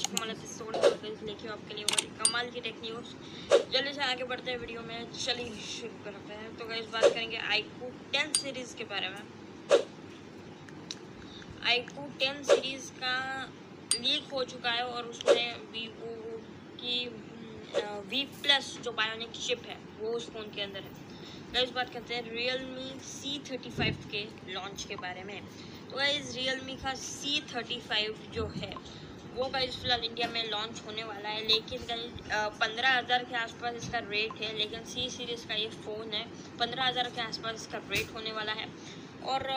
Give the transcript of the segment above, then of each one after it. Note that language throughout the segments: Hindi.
चैनल की टेक न्यूज़ जल्दी से आगे बढ़ते हैं वीडियो में, चलिए शुरू करते हैं। तो गाइस बात करेंगे आईकू 10 सीरीज़ के बारे में। आईकू 10 सीरीज़ का लीक हो चुका है और उसमें वीवो की वी प्लस जो बायोनिक चिप है, वो उस फ़ोन के अंदर है। गाइस बात करते हैं Realme C thirty five के लॉन्च के बारे में। तो गाइस रियल मी का सी थर्टी फाइव जो है वो गाइस फ़िलहाल इंडिया में लॉन्च होने वाला है, लेकिन गाइस पंद्रह हज़ार के आसपास इसका रेट है, लेकिन सी सीरीज़ का ये फ़ोन है, पंद्रह हज़ार के आसपास इसका रेट होने वाला है। और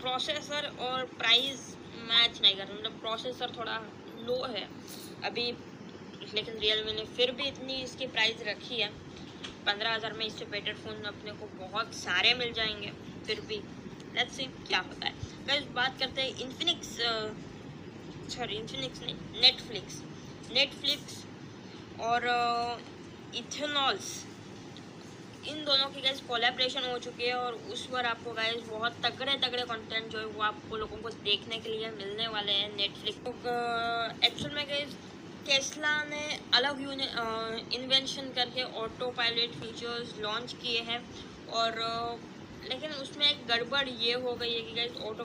प्रोसेसर और प्राइस मैच नहीं कर मतलब प्रोसेसर थोड़ा लो है अभी, लेकिन रियल मी ने फिर भी इतनी इसकी प्राइस रखी है। पंद्रह हज़ार में इससे बेटर फ़ोन अपने को बहुत सारे मिल जाएँगे, फिर भी। लेट्स सी क्या होता है। गाइस बात करते हैं इन्फिनिक्स सॉरी इन्फिनिक्स नहीं नेटफ्लिक्स नेटफ्लिक्स और इथेनॉल्स इन दोनों की गैस कोलेब्रेशन हो चुकी है और उस पर आपको गैस बहुत तगड़े तगड़े कंटेंट जो है वो आपको लोगों को देखने के लिए मिलने वाले हैं नेटफ्लिक्स तो एक्चुअल में गैस टेस्ला ने अलग इन्वेंशन करके ऑटो पायलट फीचर्स लॉन्च किए हैं और एक गड़बड़ ये हो गई है कि गैस ऑटो